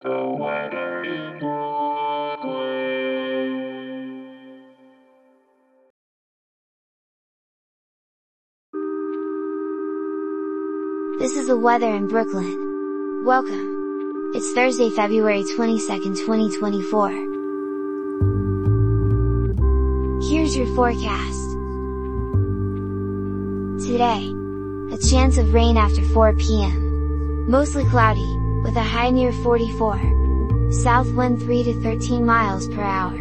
This is the weather in Brooklyn. Welcome. It's Thursday, February 22nd, 2024. Here's your forecast. Today, a chance of rain after 4 p.m. Mostly cloudy, with a high near 44. South wind 3 to 13 miles per hour.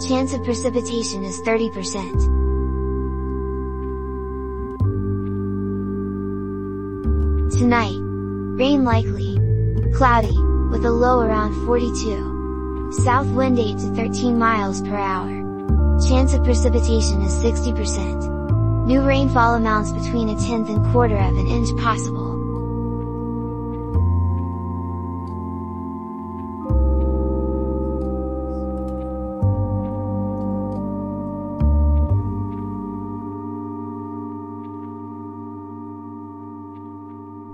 Chance of precipitation is 30%. Tonight, rain likely. Cloudy, with a low around 42. South wind 8 to 13 miles per hour. Chance of precipitation is 60%. New rainfall amounts between a tenth and quarter of an inch possible.